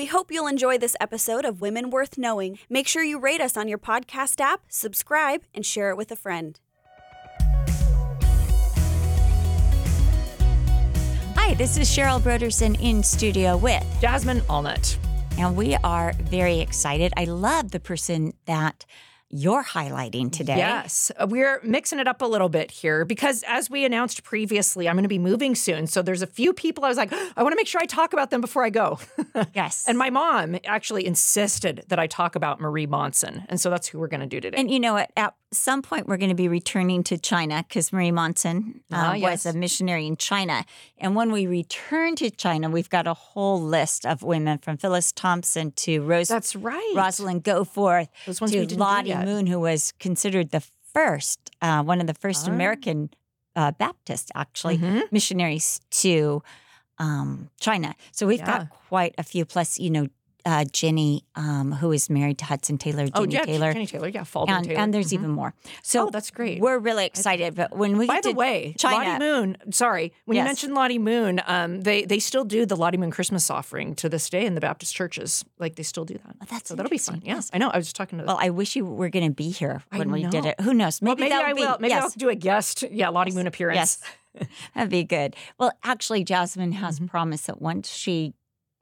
We hope you'll enjoy this episode of Women Worth Knowing. Make sure you rate us on your podcast app, subscribe, and share it with a friend. Hi, this is Cheryl Brodersen in studio with Jasmine Allnut. And we are very excited. I love the person that you're highlighting today. Yes, uh, we're mixing it up a little bit here because, as we announced previously, I'm going to be moving soon. So there's a few people I was like, I want to make sure I talk about them before I go. Yes. and my mom actually insisted that I talk about Marie Monsen. And so that's who we're going to do today. And you know what? At some point, we're going to be returning to China because Marie Monsen uh, Ah, yes. was a missionary in China. And when we return to China, we've got a whole list of women from Phyllis Thompson to Rose that's right. Rosalind Goforth to Lottie. Moon, who was considered the first, uh, one of the first Ah. American uh, Baptist, actually, Mhm. missionaries to um, China. So we've Yeah. got quite a few. Plus, you know, uh, Jenny, um, who is married to Hudson Taylor, Jenny Oh, yeah, Taylor. Jenny Taylor. Yeah, Faulding and, Taylor. and there's Mhm. even more. So Oh, that's great. We're really excited. But when we By the way, China, Lottie Moon. Sorry, when you mentioned Lottie Moon, um, they they still do the Lottie Moon Christmas offering to this day in the Baptist churches. Like they still do that. Oh, that's so that'll be fun. Yeah, Yes. I know. I was just talking to. well, I wish you were going to be here when we did it. Who knows? Well, Maybe, maybe that I be, will. Maybe yes. I'll do a guest. Yeah, Lottie Moon appearance. Yes. That'd be good. Well, actually, Jasmine has Mm-hmm. promised that once she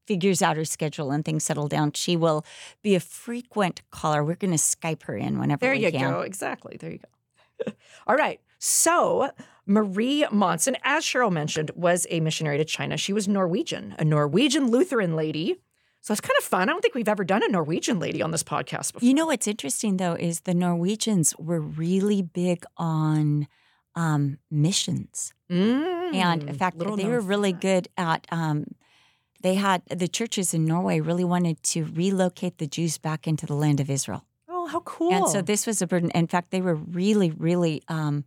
figures out her schedule and things settle down, she will be a frequent caller. We're going to Skype her in whenever There you can. go. Exactly. There you go. All right. So Marie Monsen, as Cheryl mentioned, was a missionary to China. She was Norwegian, a Norwegian Lutheran lady. So it's kind of fun. I don't think we've ever done a Norwegian lady on this podcast before. You know what's interesting though is the Norwegians were really big on um, missions, and in Mm, fact, they were really good at. Um, they had the churches in Norway really wanted to relocate the Jews back into the land of Israel. Oh, how cool! And so this was a burden. In fact, they were really, really um,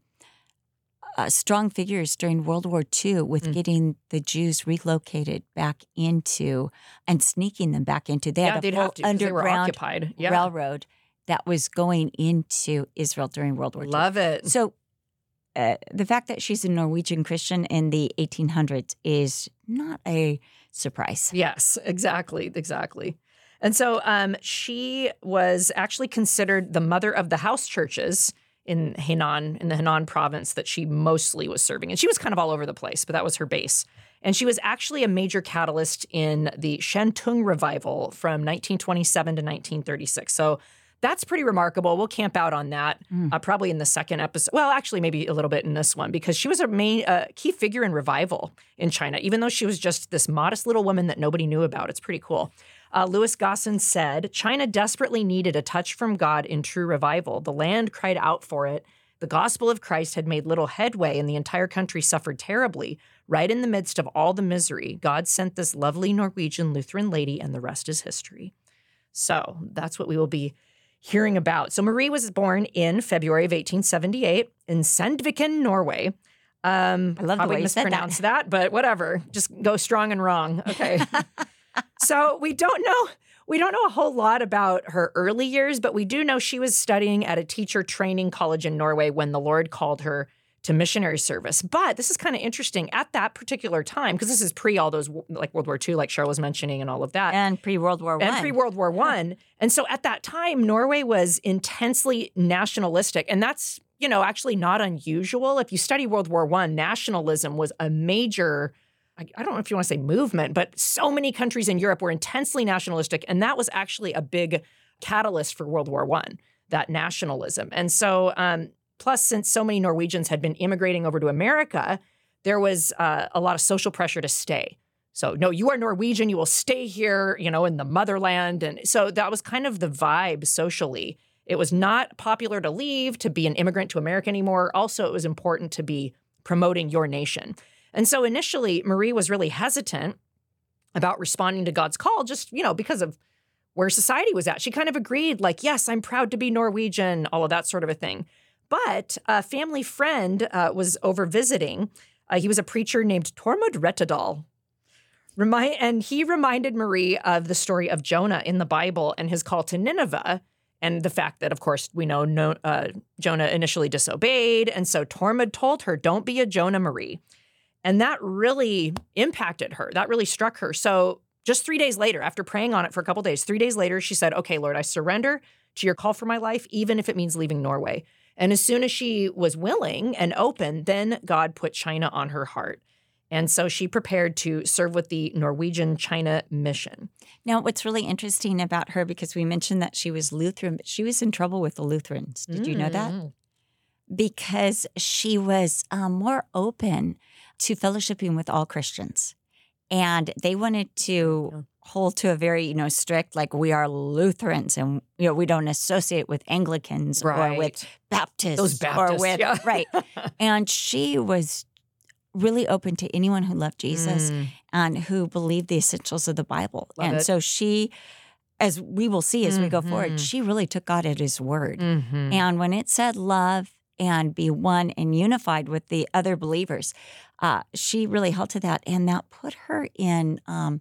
uh, strong figures during World War II with Mm. getting the Jews relocated back into and sneaking them back into. They yeah, had a have to 'cause they were underground occupied. Yeah, railroad that was going into Israel during World War II. love it. So uh, the fact that she's a Norwegian Christian in the 1800s is not a surprise. Yes, exactly, exactly. And so um, she was actually considered the mother of the house churches in Henan, in the Henan province that she mostly was serving. And she was kind of all over the place, but that was her base. And she was actually a major catalyst in the Shantung revival from 1927 to 1936. So that's pretty remarkable. We'll camp out on that uh, probably in the second episode. Well, actually, maybe a little bit in this one because she was a main uh, key figure in revival in China, even though she was just this modest little woman that nobody knew about. It's pretty cool. Uh, Louis Gosson said China desperately needed a touch from God in true revival. The land cried out for it. The gospel of Christ had made little headway, and the entire country suffered terribly. Right in the midst of all the misery, God sent this lovely Norwegian Lutheran lady, and the rest is history. So that's what we will be hearing about. So Marie was born in February of 1878 in Sandviken, Norway. Um, I love the way you said that. that, but whatever. Just go strong and wrong. Okay. so we don't know. We don't know a whole lot about her early years, but we do know she was studying at a teacher training college in Norway when the Lord called her to missionary service. But this is kind of interesting at that particular time because this is pre all those like World War II, like Cheryl was mentioning, and all of that And pre World War and pre World War One. And so at that time, Norway was intensely nationalistic, and that's you know actually not unusual. If you study World War One, nationalism was a major. I I don't know if you want to say movement, but so many countries in Europe were intensely nationalistic, and that was actually a big catalyst for World War One. That nationalism, and so um, plus, since so many Norwegians had been immigrating over to America, there was uh, a lot of social pressure to stay. So, no, you are Norwegian, you will stay here, you know, in the motherland. And so that was kind of the vibe socially. It was not popular to leave, to be an immigrant to America anymore. Also, it was important to be promoting your nation. And so initially, Marie was really hesitant about responding to God's call, just, you know, because of where society was at. She kind of agreed, like, yes, I'm proud to be Norwegian, all of that sort of a thing. But a family friend uh, was over visiting. Uh, he was a preacher named Tormod Retadal. And he reminded Marie of the story of Jonah in the Bible and his call to Nineveh, and the fact that, of course, we know no, uh, Jonah initially disobeyed. And so Tormod told her, Don't be a Jonah Marie. And that really impacted her. That really struck her. So just three days later, after praying on it for a couple days, three days later, she said, Okay, Lord, I surrender to your call for my life, even if it means leaving Norway. And as soon as she was willing and open, then God put China on her heart. And so she prepared to serve with the Norwegian China mission. Now, what's really interesting about her, because we mentioned that she was Lutheran, but she was in trouble with the Lutherans. Did you know that? Mm. Because she was um, more open to fellowshipping with all Christians. And they wanted to. Hold to a very, you know, strict, like we are Lutherans and, you know, we don't associate with Anglicans or with Baptists. Those or with, yeah. right. And she was really open to anyone who loved Jesus Mm. and who believed the essentials of the Bible. Love and it. so she, as we will see as we go forward, she really took God at his word. Mhm. And when it said love and be one and unified with the other believers, uh, she really held to that. And that put her in um,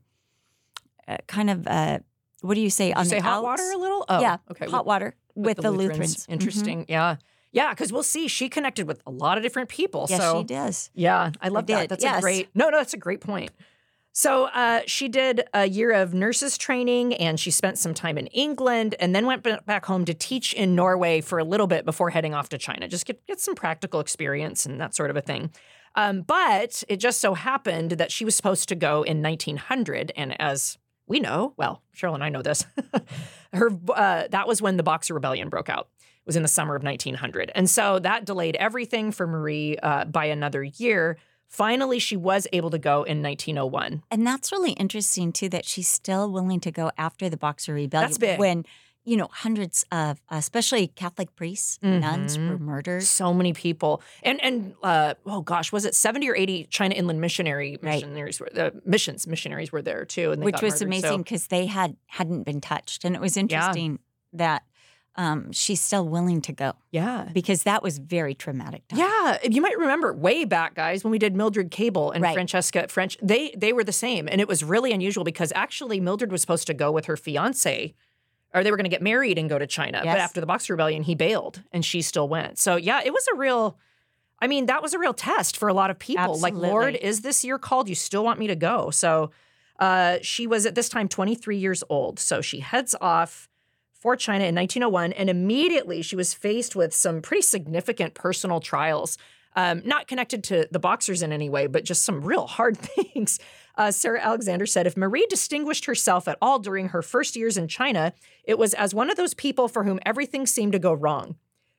uh, kind of, uh, what do you say? On you say the hot outs? water a little? Oh, yeah, okay. hot water with, the, Lutherans. Mhm. Interesting. Yeah. Yeah, because we'll see. She connected with a lot of different people. Yes, so she does. Yeah, I love that. That's yes. a great. No, no, that's a great point. So uh, she did a year of nurses training, and she spent some time in England, and then went ba- back home to teach in Norway for a little bit before heading off to China. Just get get some practical experience and that sort of a thing. Um, but it just so happened that she was supposed to go in 1900, and as we know, well, Cheryl and I know this, her uh, that was when the Boxer Rebellion broke out It was in the summer of 1900. And so that delayed everything for Marie uh, by another year. Finally, she was able to go in 1901. And that's really interesting too that she's still willing to go after the Boxer Rebellion That's big. when you know hundreds of especially Catholic priests, nuns were murdered. So many people, and and uh, oh gosh, was it 70 or 80 China Inland Missionary Right. missionaries were the missions missionaries were there too, and they which was murdered. amazing So, because they had hadn't been touched, and it was interesting that um, she's still willing to go yeah. because that was very traumatic. time. Yeah, you might remember way back, guys, when we did Mildred Cable and Right. Francesca French. They they were the same, and it was really unusual because actually Mildred was supposed to go with her fiance, or they were going to get married and go to China. But after the Boxer Rebellion, he bailed, and she still went. So yeah, it was a real. I mean, that was a real test for a lot of people. Like, Lord, is this your called? You still want me to go? So uh, she was at this time 23 years old. So she heads off for China in 1901, and immediately she was faced with some pretty significant personal trials, um, not connected to the boxers in any way, but just some real hard things. Uh, Sarah Alexander said if Marie distinguished herself at all during her first years in China, it was as one of those people for whom everything seemed to go wrong.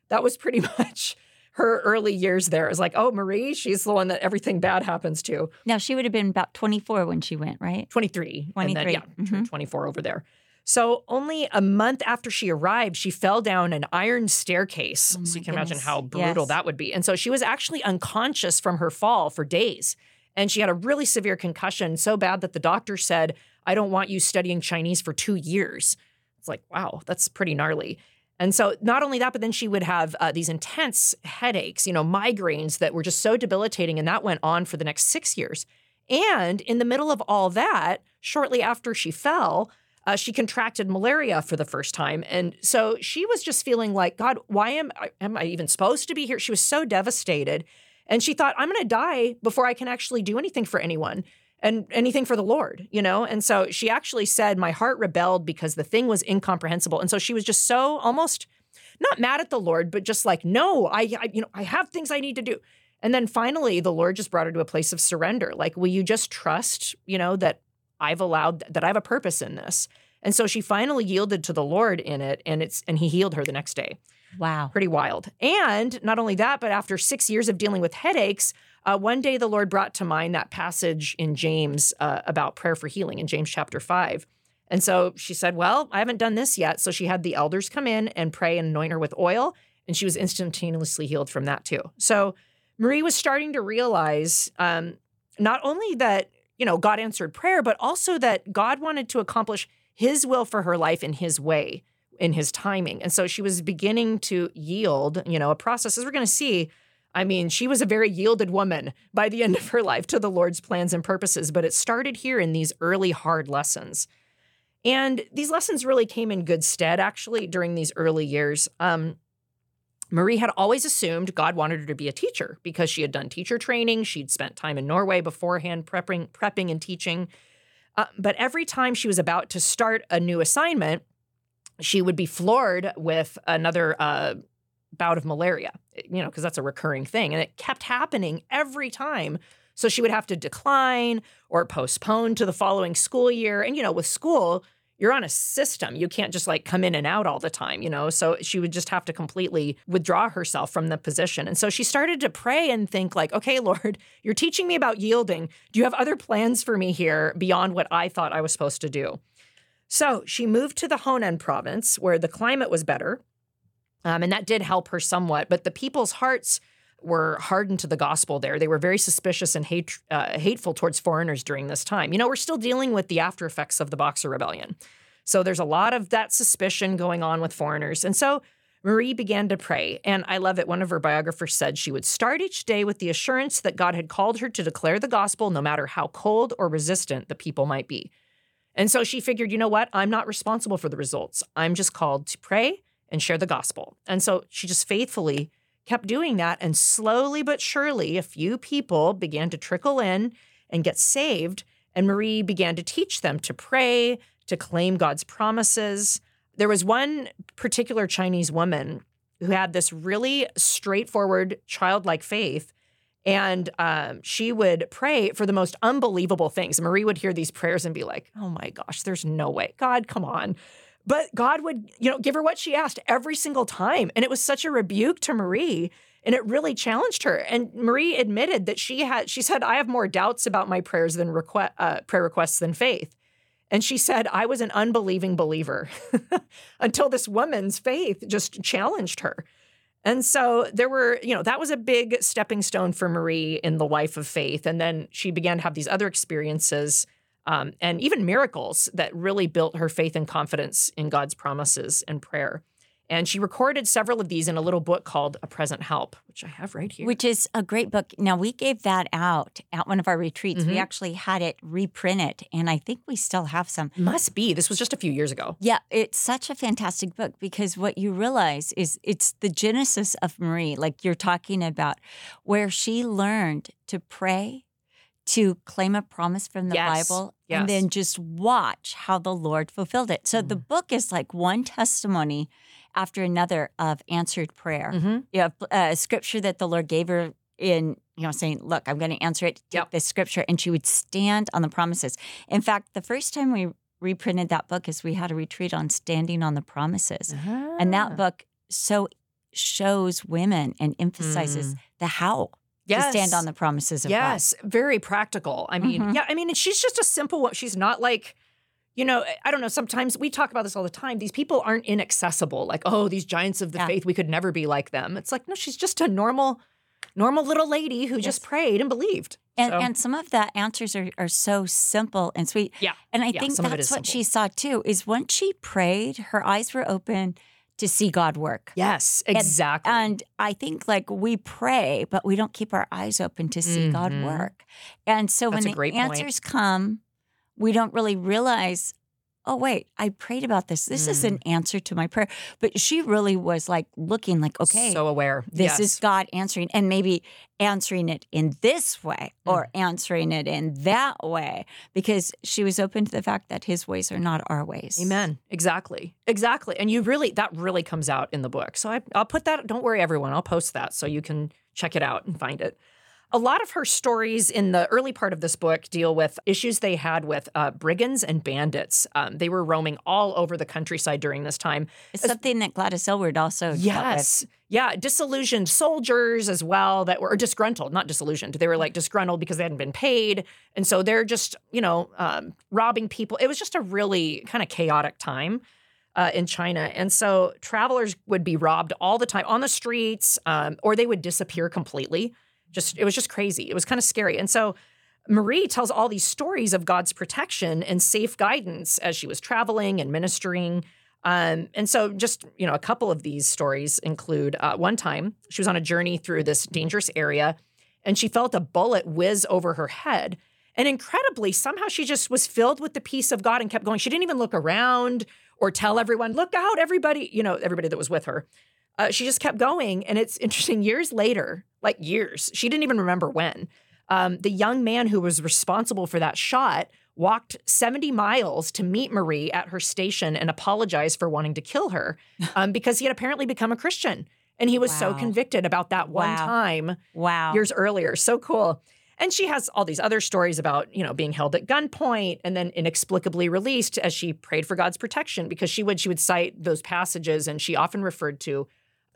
That was pretty much her early years there. It was like, oh, Marie, she's the one that everything bad happens to. Now she would have been about twenty four when she went, right? 23. and then, 23, yeah, mhm. 24 over there. So only a month after she arrived, she fell down an iron staircase. Oh so you can imagine how brutal Yes. that would be. And so she was actually unconscious from her fall for days. And she had a really severe concussion, so bad that the doctor said, I don't want you studying Chinese for two years. It's like, wow, that's pretty gnarly. And so, not only that, but then she would have uh, these intense headaches, you know, migraines that were just so debilitating. And that went on for the next six years. And in the middle of all that, shortly after she fell, uh, she contracted malaria for the first time. And so she was just feeling like, God, why am I, am I even supposed to be here? She was so devastated. And she thought, I'm going to die before I can actually do anything for anyone and anything for the Lord, you know? And so she actually said, My heart rebelled because the thing was incomprehensible. And so she was just so almost not mad at the Lord, but just like, no, I, I you know, I have things I need to do. And then finally, the Lord just brought her to a place of surrender. Like, will you just trust, you know, that I've allowed that I have a purpose in this? And so she finally yielded to the Lord in it, and it's and He healed her the next day. Wow. Pretty wild. And not only that, but after six years of dealing with headaches, uh, one day the Lord brought to mind that passage in James uh, about prayer for healing in James chapter five. And so she said, Well, I haven't done this yet. So she had the elders come in and pray and anoint her with oil, and she was instantaneously healed from that too. So Marie was starting to realize um, not only that, you know, God answered prayer, but also that God wanted to accomplish his will for her life in his way, in his timing. And so she was beginning to yield, you know, a process, as we're going to see. I mean, she was a very yielded woman by the end of her life to the Lord's plans and purposes, but it started here in these early hard lessons. And these lessons really came in good stead, actually, during these early years. Um, Marie had always assumed God wanted her to be a teacher because she had done teacher training. She'd spent time in Norway beforehand, prepping, prepping and teaching. Uh, but every time she was about to start a new assignment, she would be floored with another uh, bout of malaria, you know, because that's a recurring thing. And it kept happening every time. So she would have to decline or postpone to the following school year. And, you know, with school, you're on a system. You can't just like come in and out all the time, you know? So she would just have to completely withdraw herself from the position. And so she started to pray and think like, okay, Lord, you're teaching me about yielding. Do you have other plans for me here beyond what I thought I was supposed to do? So she moved to the Honan province where the climate was better. Um, and that did help her somewhat. But the people's hearts were hardened to the gospel there. They were very suspicious and hate, uh, hateful towards foreigners during this time. You know, we're still dealing with the after effects of the Boxer Rebellion. So there's a lot of that suspicion going on with foreigners. And so Marie began to pray. And I love it. One of her biographers said she would start each day with the assurance that God had called her to declare the gospel, no matter how cold or resistant the people might be. And so she figured, you know what? I'm not responsible for the results. I'm just called to pray and share the gospel. And so she just faithfully kept doing that. And slowly but surely, a few people began to trickle in and get saved. And Marie began to teach them to pray, to claim God's promises. There was one particular Chinese woman who had this really straightforward, childlike faith. And um, she would pray for the most unbelievable things. Marie would hear these prayers and be like, oh my gosh, there's no way. God, come on. But God would, you know, give her what she asked every single time. And it was such a rebuke to Marie. And it really challenged her. And Marie admitted that she had, she said, I have more doubts about my prayers than request, uh, prayer requests than faith. And she said, I was an unbelieving believer until this woman's faith just challenged her. And so there were, you know, that was a big stepping stone for Marie in the life of faith. And then she began to have these other experiences um, and even miracles that really built her faith and confidence in God's promises and prayer. And she recorded several of these in a little book called A Present Help, which I have right here. Which is a great book. Now, we gave that out at one of our retreats. Mm-hmm. We actually had it reprinted, and I think we still have some. Must be. This was just a few years ago. Yeah, it's such a fantastic book because what you realize is it's the genesis of Marie, like you're talking about, where she learned to pray, to claim a promise from the Yes, Bible, yes. and then just watch how the Lord fulfilled it. So Mm. the book is like one testimony after another of answered prayer. Mm-hmm. You have a scripture that the Lord gave her in, you know, saying, Look, I'm going to answer it. Take Yep. this scripture. And she would stand on the promises. In fact, the first time we reprinted that book is we had a retreat on standing on the promises. And Ah. that book so shows women and emphasizes the how to stand on the promises of Mm. Yes, very practical. I mean, Mhm. yeah, I mean, she's just a simple one. She's not like, you know, I don't know. Sometimes we talk about this all the time. These people aren't inaccessible. Like, oh, these giants of the Yeah. faith, we could never be like them. It's like, no, she's just a normal, normal little lady who just prayed and believed. And, So- and some of the answers are, are so simple and sweet. Yeah. And I Yeah, think some of it that's what simple. she saw too, is once she prayed, her eyes were open to see God work. yes, exactly. And I think like we pray, but we don't keep our eyes open to see God Mhm. work. And so That's when the great point. answers come, we don't really realize, oh, wait, I prayed about this. This is Mm. an answer to my prayer. But she really was like looking like, okay, so aware. this yes. is God answering, and maybe answering it in this way or Mm. answering it in that way, because she was open to the fact that his ways are not our ways. Amen. Exactly. Exactly. And you really, that really comes out in the book. So I, I'll put that, don't worry, everyone. I'll post that so you can check it out and find it. A lot of her stories in the early part of this book deal with issues they had with uh, brigands and bandits. Um, they were roaming all over the countryside during this time. It's something that Gladys Aylward also. Yes. Yeah. Disillusioned soldiers as well that were or disgruntled, not disillusioned. They were like disgruntled because they hadn't been paid. And so they're just, you know, um, robbing people. It was just a really kind of chaotic time. Uh, in China. And so travelers would be robbed all the time on the streets, um, or they would disappear completely. Just it was just crazy. It was kind of scary. And so Marie tells all these stories of God's protection and safe guidance as she was traveling and ministering. Um, and so, just you know, a couple of these stories include uh, one time she was on a journey through this dangerous area, and she felt a bullet whiz over her head. And incredibly, somehow she just was filled with the peace of God and kept going. She didn't even look around or tell everyone, "Look out, everybody!" You know, everybody that was with her. Uh, she just kept going, and it's interesting. Years later, like years, she didn't even remember when. Um, the young man who was responsible for that shot walked 70 miles to meet Marie at her station and apologize for wanting to kill her um, because he had apparently become a Christian. And he was so convicted about that one Wow. time Wow. years earlier. So cool. And she has all these other stories about, you know, being held at gunpoint and then inexplicably released as she prayed for God's protection because she would she would cite those passages and she often referred to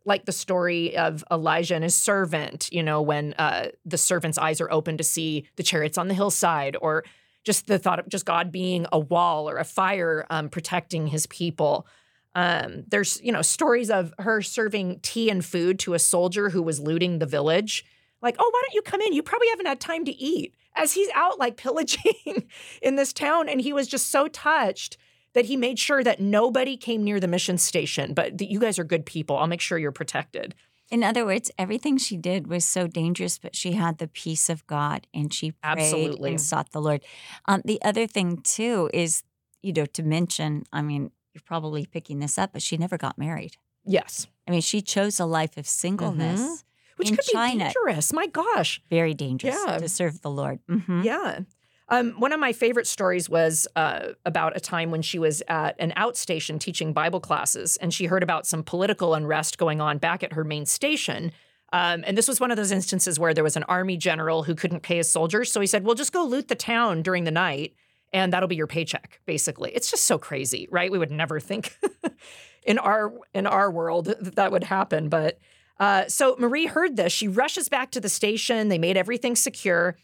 like the story of Elijah and his servant, you know, when uh, the servant's eyes are open to see the chariots on the hillside, or just the thought of just God being a wall or a fire um, protecting his people. Um, there's, you know, stories of her serving tea and food to a soldier who was looting the village. Like, oh, why don't you come in? You probably haven't had time to eat. As he's out like pillaging in this town. And he was just so touched that he made sure that nobody came near the mission station. But that you guys are good people. I'll make sure you're protected. In other words, everything she did was so dangerous, but she had the peace of God and she prayed Absolutely. and sought the Lord. Um, the other thing too is, you know, to mention. I mean, you're probably picking this up, but she never got married. Yes. I mean, she chose a life of singleness, Which In could China. be dangerous. My gosh. very dangerous Yeah. to serve the Lord. Mm-hmm. Yeah. Um, one of my favorite stories was uh, about a time when she was at an outstation teaching Bible classes, and she heard about some political unrest going on back at her main station. Um, and this was one of those instances where there was an army general who couldn't pay his soldiers. So he said, Well, just go loot the town during the night, and that'll be your paycheck, basically. It's just so crazy, right? We would never think in our in our world that that would happen. But uh, so Marie heard this. She rushes back to the station. They made everything secure.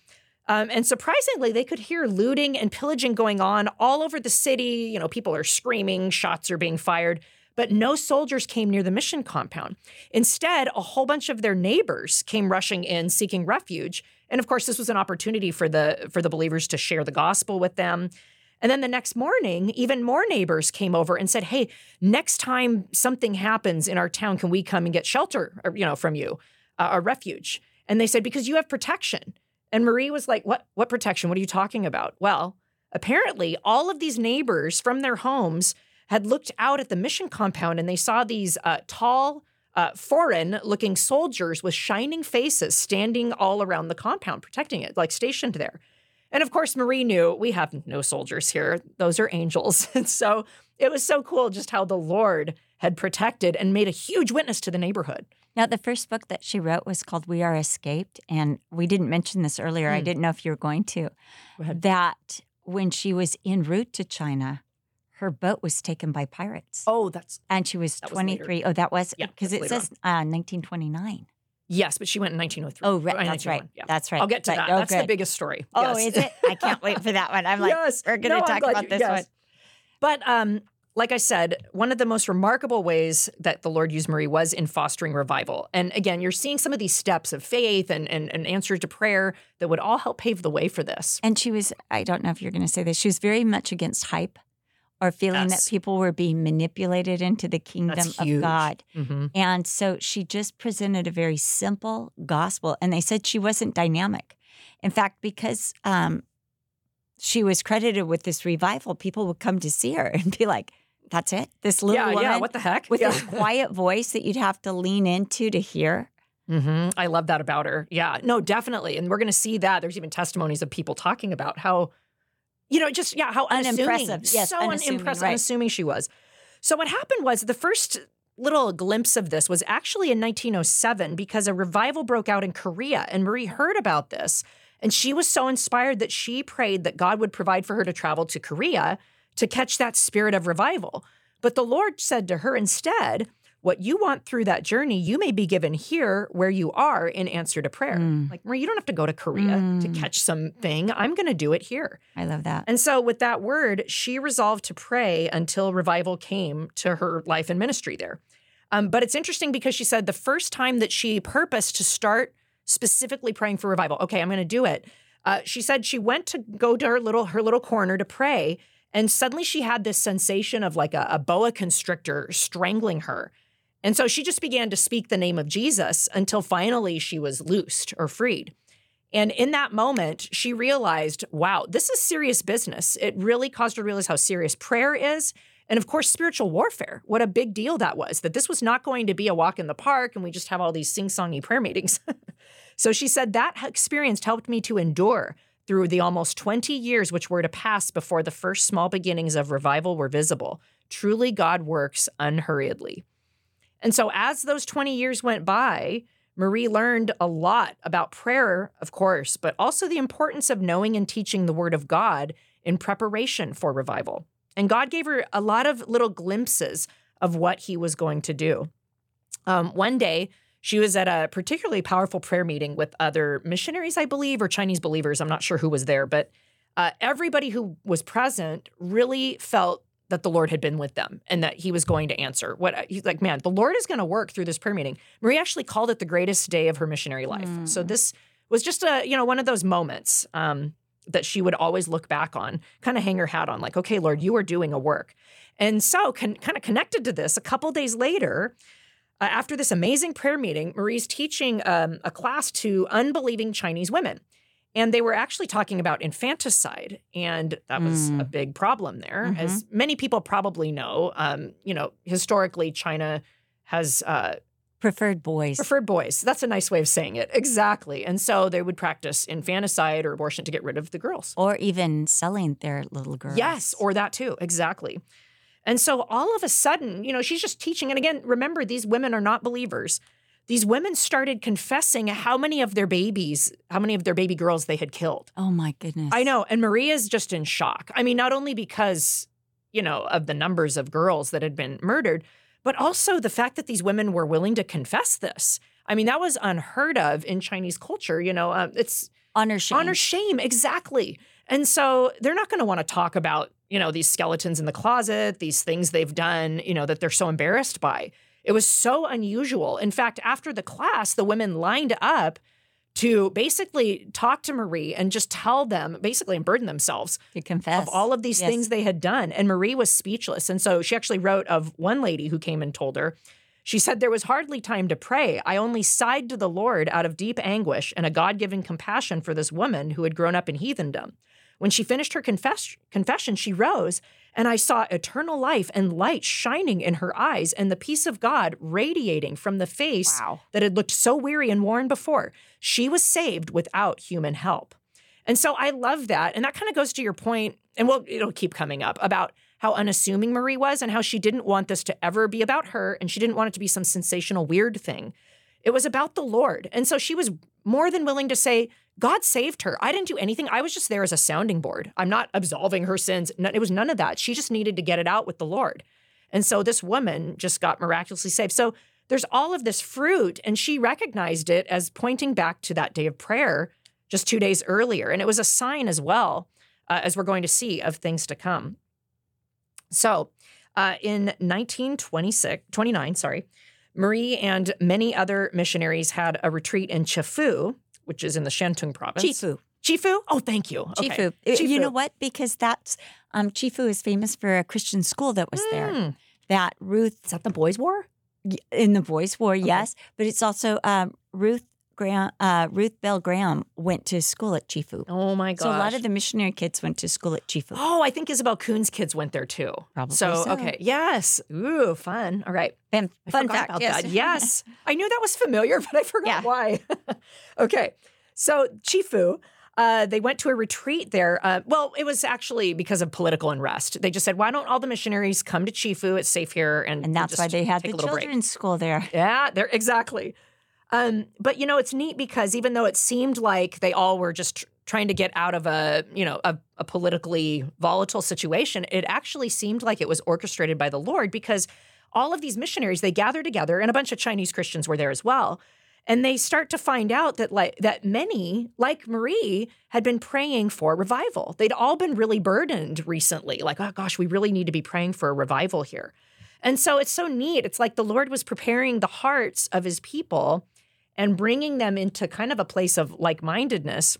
Um, and surprisingly, they could hear looting and pillaging going on all over the city. You know, people are screaming, shots are being fired, but no soldiers came near the mission compound. Instead, a whole bunch of their neighbors came rushing in seeking refuge. And of course, this was an opportunity for the for the believers to share the gospel with them. And then the next morning, even more neighbors came over and said, "Hey, next time something happens in our town, can we come and get shelter, or, you know, from you, uh, a refuge?" And they said, "Because you have protection." And Marie was like, "What? What protection? What are you talking about?" Well, apparently, all of these neighbors from their homes had looked out at the mission compound and they saw these uh, tall, uh, foreign-looking soldiers with shining faces standing all around the compound, protecting it, like stationed there. And of course, Marie knew we have no soldiers here; those are angels. And so it was so cool just how the Lord had protected and made a huge witness to the neighborhood. Now, the first book that she wrote was called We Are Escaped. And we didn't mention this earlier. I Hmm. didn't know if you were going to. Go. That when she was en route to China, her boat was taken by pirates. Oh, that's And she was That was 23. oh, that was? Because that's it says uh, 1929. yes, but she went in 1903. Oh, right. That's right. Yeah. That's right. I'll get to But- that. oh, That's the biggest story. Oh, Yes. is it? I can't wait for that one. I'm like, yes. we're going to No, talk about you- this yes. one. But um, like I said, one of the most remarkable ways that the Lord used Marie was in fostering revival. And again, you're seeing some of these steps of faith and, and, and answers to prayer that would all help pave the way for this. And she was, I don't know if you're going to say this, she was very much against hype or feeling Yes. that people were being manipulated into the kingdom of. God. Mm-hmm. And so she just presented a very simple gospel. And they said she wasn't dynamic. In fact, because um, she was credited with this revival, people would come to see her and be like, that's it? This little Yeah, woman yeah. What the heck? with yeah. this quiet voice that you'd have to lean into to hear. hmm I love that about her. Yeah, no, definitely. And we're going to see that. There's even testimonies of people talking about how, you know, just, yeah, how. Unimpressive. Yes, so unassuming, unimpressive, right. unassuming she was. So what happened was the first little glimpse of this was actually in 1907 because a revival broke out in Korea and Marie heard about this. And she was so inspired that she prayed that God would provide for her to travel to Korea to catch that spirit of revival. But the Lord said to her instead, what you want through that journey, you may be given here where you are in answer to prayer. Mm. Like, Marie, you don't have to go to Korea to Mm. catch something. I'm going to do it here. I love that. And so, with that word, she resolved to pray until revival came to her life and ministry there. Um, but it's interesting because she said the first time that she purposed to start specifically praying for revival, okay, I'm going to do it. Uh, she said she went to go to her little her little corner to pray, and suddenly she had this sensation of like a, a boa constrictor strangling her. And so she just began to speak the name of Jesus until finally she was loosed or freed. And in that moment, she realized, wow, this is serious business. It really caused her to realize how serious prayer is. And of course, spiritual warfare. What a big deal that was, that this was not going to be a walk in the park and we just have all these sing songy prayer meetings. so she said that experience helped me to endure through the almost 20 years which were to pass before the first small beginnings of revival were visible. Truly, God works unhurriedly. And so, as those 20 years went by, Marie learned a lot about prayer, of course, but also the importance of knowing and teaching the Word of God in preparation for revival. And God gave her a lot of little glimpses of what He was going to do. Um, one day, she was at a particularly powerful prayer meeting with other missionaries, I believe, or Chinese believers. I'm not sure who was there, but uh, everybody who was present really felt that the Lord had been with them and that He was going to answer. What he's like, man, the Lord is going to work through this prayer meeting. Marie actually called it the greatest day of her missionary life. Mm. So this was just a you know one of those moments um, that she would always look back on, kind of hang her hat on, like, okay, Lord, you are doing a work. And so, con- kind of connected to this, a couple days later, uh, after this amazing prayer meeting, Marie's teaching um, a class to unbelieving Chinese women. And they were actually talking about infanticide, and that was mm. a big problem there, mm-hmm. as many people probably know. Um, you know, historically, China has uh, preferred boys. Preferred boys. That's a nice way of saying it. Exactly. And so they would practice infanticide or abortion to get rid of the girls, or even selling their little girls. Yes, or that too. Exactly. And so all of a sudden, you know, she's just teaching. And again, remember, these women are not believers. These women started confessing how many of their babies, how many of their baby girls they had killed. Oh my goodness. I know. And Maria's just in shock. I mean, not only because, you know, of the numbers of girls that had been murdered, but also the fact that these women were willing to confess this. I mean, that was unheard of in Chinese culture. You know, um, it's honor shame. Honor shame, exactly. And so they're not going to want to talk about you know, these skeletons in the closet, these things they've done, you know, that they're so embarrassed by. It was so unusual. In fact, after the class, the women lined up to basically talk to Marie and just tell them, basically, and burden themselves to confess of all of these yes. things they had done. And Marie was speechless. And so she actually wrote of one lady who came and told her. She said, There was hardly time to pray. I only sighed to the Lord out of deep anguish and a God given compassion for this woman who had grown up in heathendom. When she finished her confess- confession, she rose, and I saw eternal life and light shining in her eyes and the peace of God radiating from the face wow. that had looked so weary and worn before. She was saved without human help. And so I love that. And that kind of goes to your point, and well, it'll keep coming up about how unassuming Marie was and how she didn't want this to ever be about her and she didn't want it to be some sensational, weird thing. It was about the Lord. And so she was more than willing to say, God saved her. I didn't do anything. I was just there as a sounding board. I'm not absolving her sins. It was none of that. She just needed to get it out with the Lord. And so this woman just got miraculously saved. So there's all of this fruit, and she recognized it as pointing back to that day of prayer just two days earlier. And it was a sign as well, uh, as we're going to see, of things to come. So uh, in 1926, 29, sorry, Marie and many other missionaries had a retreat in Chifu, which is in the Shantung province. Chifu. Chifu? Oh, thank you. Okay. Chifu. Chifu. You know what? Because that's um, Chifu is famous for a Christian school that was mm. there. That Ruth. Is that the Boys' War? In the Boys' War, okay. yes. But it's also um, Ruth Graham, uh, Ruth Bell Graham went to school at Chifu. Oh my gosh. So a lot of the missionary kids went to school at Chifu. Oh, I think Isobel Kuhn's kids went there too. Probably. So, so. okay. Yes. Ooh, fun. All right. Fun, fun fact. About yes. That. Yes. I knew that was familiar, but I forgot yeah. why. okay. So Chifu, uh, they went to a retreat there. Uh, well, it was actually because of political unrest. They just said, "Why don't all the missionaries come to Chifu? It's safe here." And, and that's why they had the children's break. school there. Yeah, there exactly. Um, but you know, it's neat because even though it seemed like they all were just trying to get out of a you know a, a politically volatile situation, it actually seemed like it was orchestrated by the Lord because all of these missionaries they gather together, and a bunch of Chinese Christians were there as well. And they start to find out that like that many, like Marie, had been praying for revival. They'd all been really burdened recently. Like, oh gosh, we really need to be praying for a revival here. And so it's so neat. It's like the Lord was preparing the hearts of his people and bringing them into kind of a place of like mindedness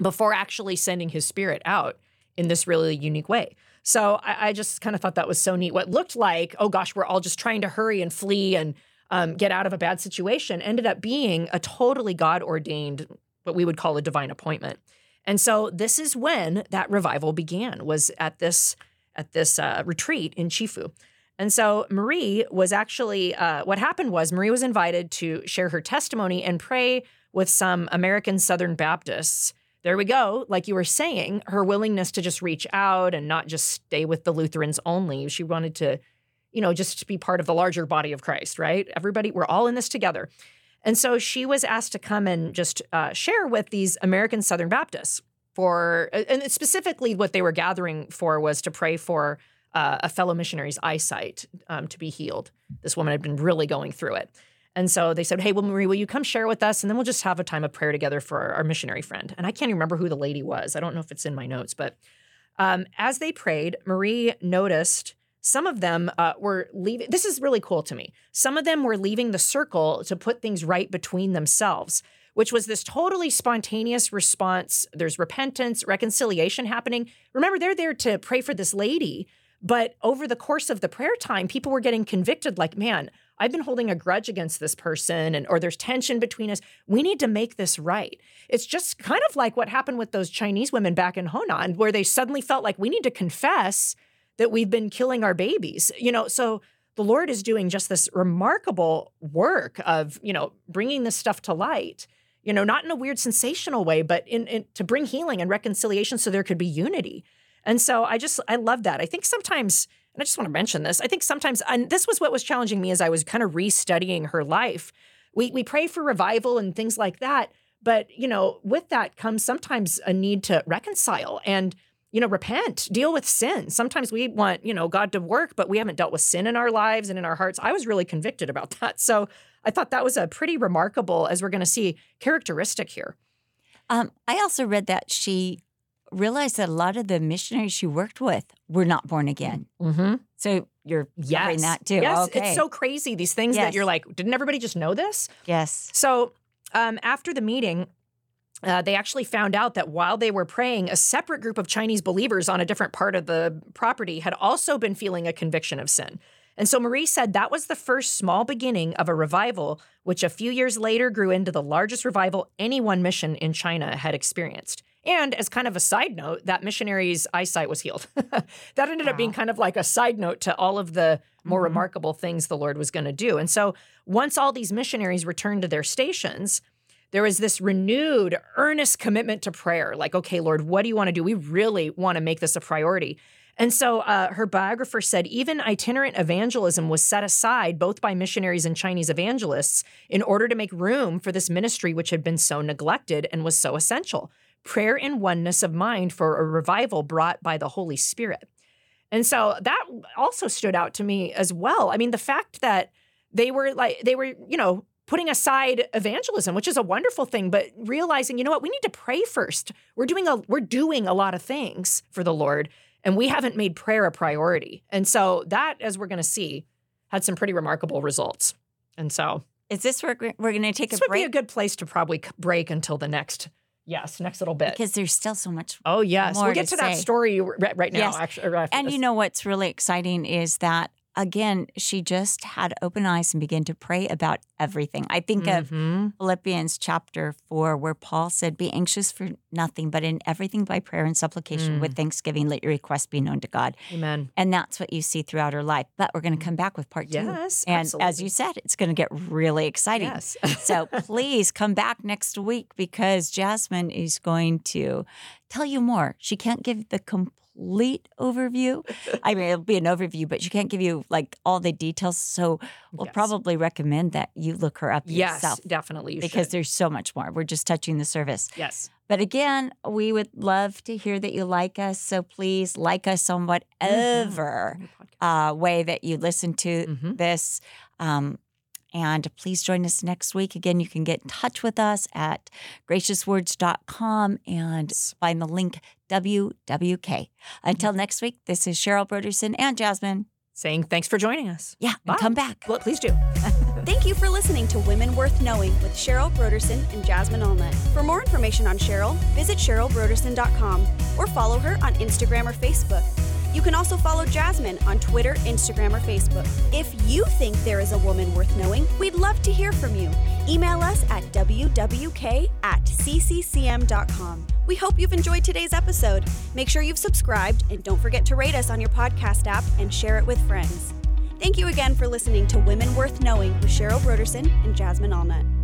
before actually sending his spirit out in this really unique way. So I, I just kind of thought that was so neat. What looked like, oh gosh, we're all just trying to hurry and flee and um, get out of a bad situation ended up being a totally God ordained, what we would call a divine appointment. And so this is when that revival began. Was at this at this uh, retreat in Chifu. And so Marie was actually, uh, what happened was Marie was invited to share her testimony and pray with some American Southern Baptists there we go. Like you were saying, her willingness to just reach out and not just stay with the Lutherans only. She wanted to, you know, just be part of the larger body of Christ, right? Everybody, we're all in this together. And so she was asked to come and just uh, share with these American Southern Baptists for, and specifically what they were gathering for was to pray for uh, a fellow missionary's eyesight um, to be healed. This woman had been really going through it. And so they said, Hey, well, Marie, will you come share with us? And then we'll just have a time of prayer together for our, our missionary friend. And I can't remember who the lady was. I don't know if it's in my notes, but um, as they prayed, Marie noticed some of them uh, were leaving. This is really cool to me. Some of them were leaving the circle to put things right between themselves, which was this totally spontaneous response. There's repentance, reconciliation happening. Remember, they're there to pray for this lady. But over the course of the prayer time, people were getting convicted like, man, I've been holding a grudge against this person and or there's tension between us. We need to make this right. It's just kind of like what happened with those Chinese women back in Honan where they suddenly felt like we need to confess that we've been killing our babies. You know, so the Lord is doing just this remarkable work of, you know, bringing this stuff to light. You know, not in a weird sensational way, but in, in to bring healing and reconciliation so there could be unity. And so I just I love that. I think sometimes and I just want to mention this. I think sometimes, and this was what was challenging me as I was kind of restudying her life. We we pray for revival and things like that, but you know, with that comes sometimes a need to reconcile and you know repent, deal with sin. Sometimes we want you know God to work, but we haven't dealt with sin in our lives and in our hearts. I was really convicted about that, so I thought that was a pretty remarkable, as we're going to see, characteristic here. Um, I also read that she realized that a lot of the missionaries she worked with were not born again. Mm-hmm. So you're yes. that too. Yes, okay. it's so crazy. These things Yes. that you're like, didn't everybody just know this? yes. So um, after the meeting, uh, they actually found out that while they were praying, a separate group of Chinese believers on a different part of the property had also been feeling a conviction of sin. And so Marie said that was the first small beginning of a revival, which a few years later grew into the largest revival any one mission in China had experienced. And as kind of a side note, that missionary's eyesight was healed. that ended up being kind of like a side note to all of the more Mhm. remarkable things the Lord was going to do. And so once all these missionaries returned to their stations, there was this renewed, earnest commitment to prayer. Like, okay, Lord, what do you want to do? We really want to make this a priority. And so uh, her biographer said even itinerant evangelism was set aside both by missionaries and Chinese evangelists in order to make room for this ministry, which had been so neglected and was so essential. Prayer and oneness of mind for a revival brought by the Holy Spirit. And so that also stood out to me as well. I mean, the fact that they were like, they were, you know, putting aside evangelism, which is a wonderful thing, but realizing, you know what, we need to pray first. We're doing a we're doing a lot of things for the Lord, and we haven't made prayer a priority. And so that, as we're going to see, had some pretty remarkable results. And so Is this where we're going to take this a would be a good place to probably break until the next, yes, next little bit. because there's still so much. oh yes, we'll get to to, that say. story right, right now. Yes. Actually, And this. you know what's really exciting is that again, she just had open eyes and began to pray about everything. I think of Mhm. Philippians chapter 4, where Paul said, Be anxious for nothing, but in everything by prayer and supplication Mm. with thanksgiving, let your requests be known to God. Amen. And that's what you see throughout her life. But we're going to come back with part two. Yes, And as you said, it's going to get really exciting. Yes. so please come back next week because Jasmine is going to tell you more. She can't give the complete overview. I mean, it'll be an overview, but she can't give you like all the details. So we'll Yes. probably recommend that you look her up yes, yourself definitely. You because should. there's so much more. We're just touching the surface. yes. But again, we would love to hear that you like us. So please like us on Mm-hmm. whatever uh, way that you listen to Mhm. this. Um, and please join us next week. Again, you can get in touch with us at graciouswords.com and find the link WWK. Until next week, this is Cheryl Brodersen and Jasmine. Saying thanks for joining us. Yeah, Bye. and come back. Well, please do. Thank you for listening to Women Worth Knowing with Cheryl Brodersen and Jasmine Allnut. For more information on Cheryl, visit CherylBrodersen.com or follow her on Instagram or Facebook. You can also follow Jasmine on Twitter, Instagram, or Facebook. If you think there is a woman worth knowing, we'd love to hear from you. Email us at wwk at cccm.com. We hope you've enjoyed today's episode. Make sure you've subscribed and don't forget to rate us on your podcast app and share it with friends. Thank you again for listening to Women Worth Knowing with Cheryl Brodersen and Jasmine Allnut.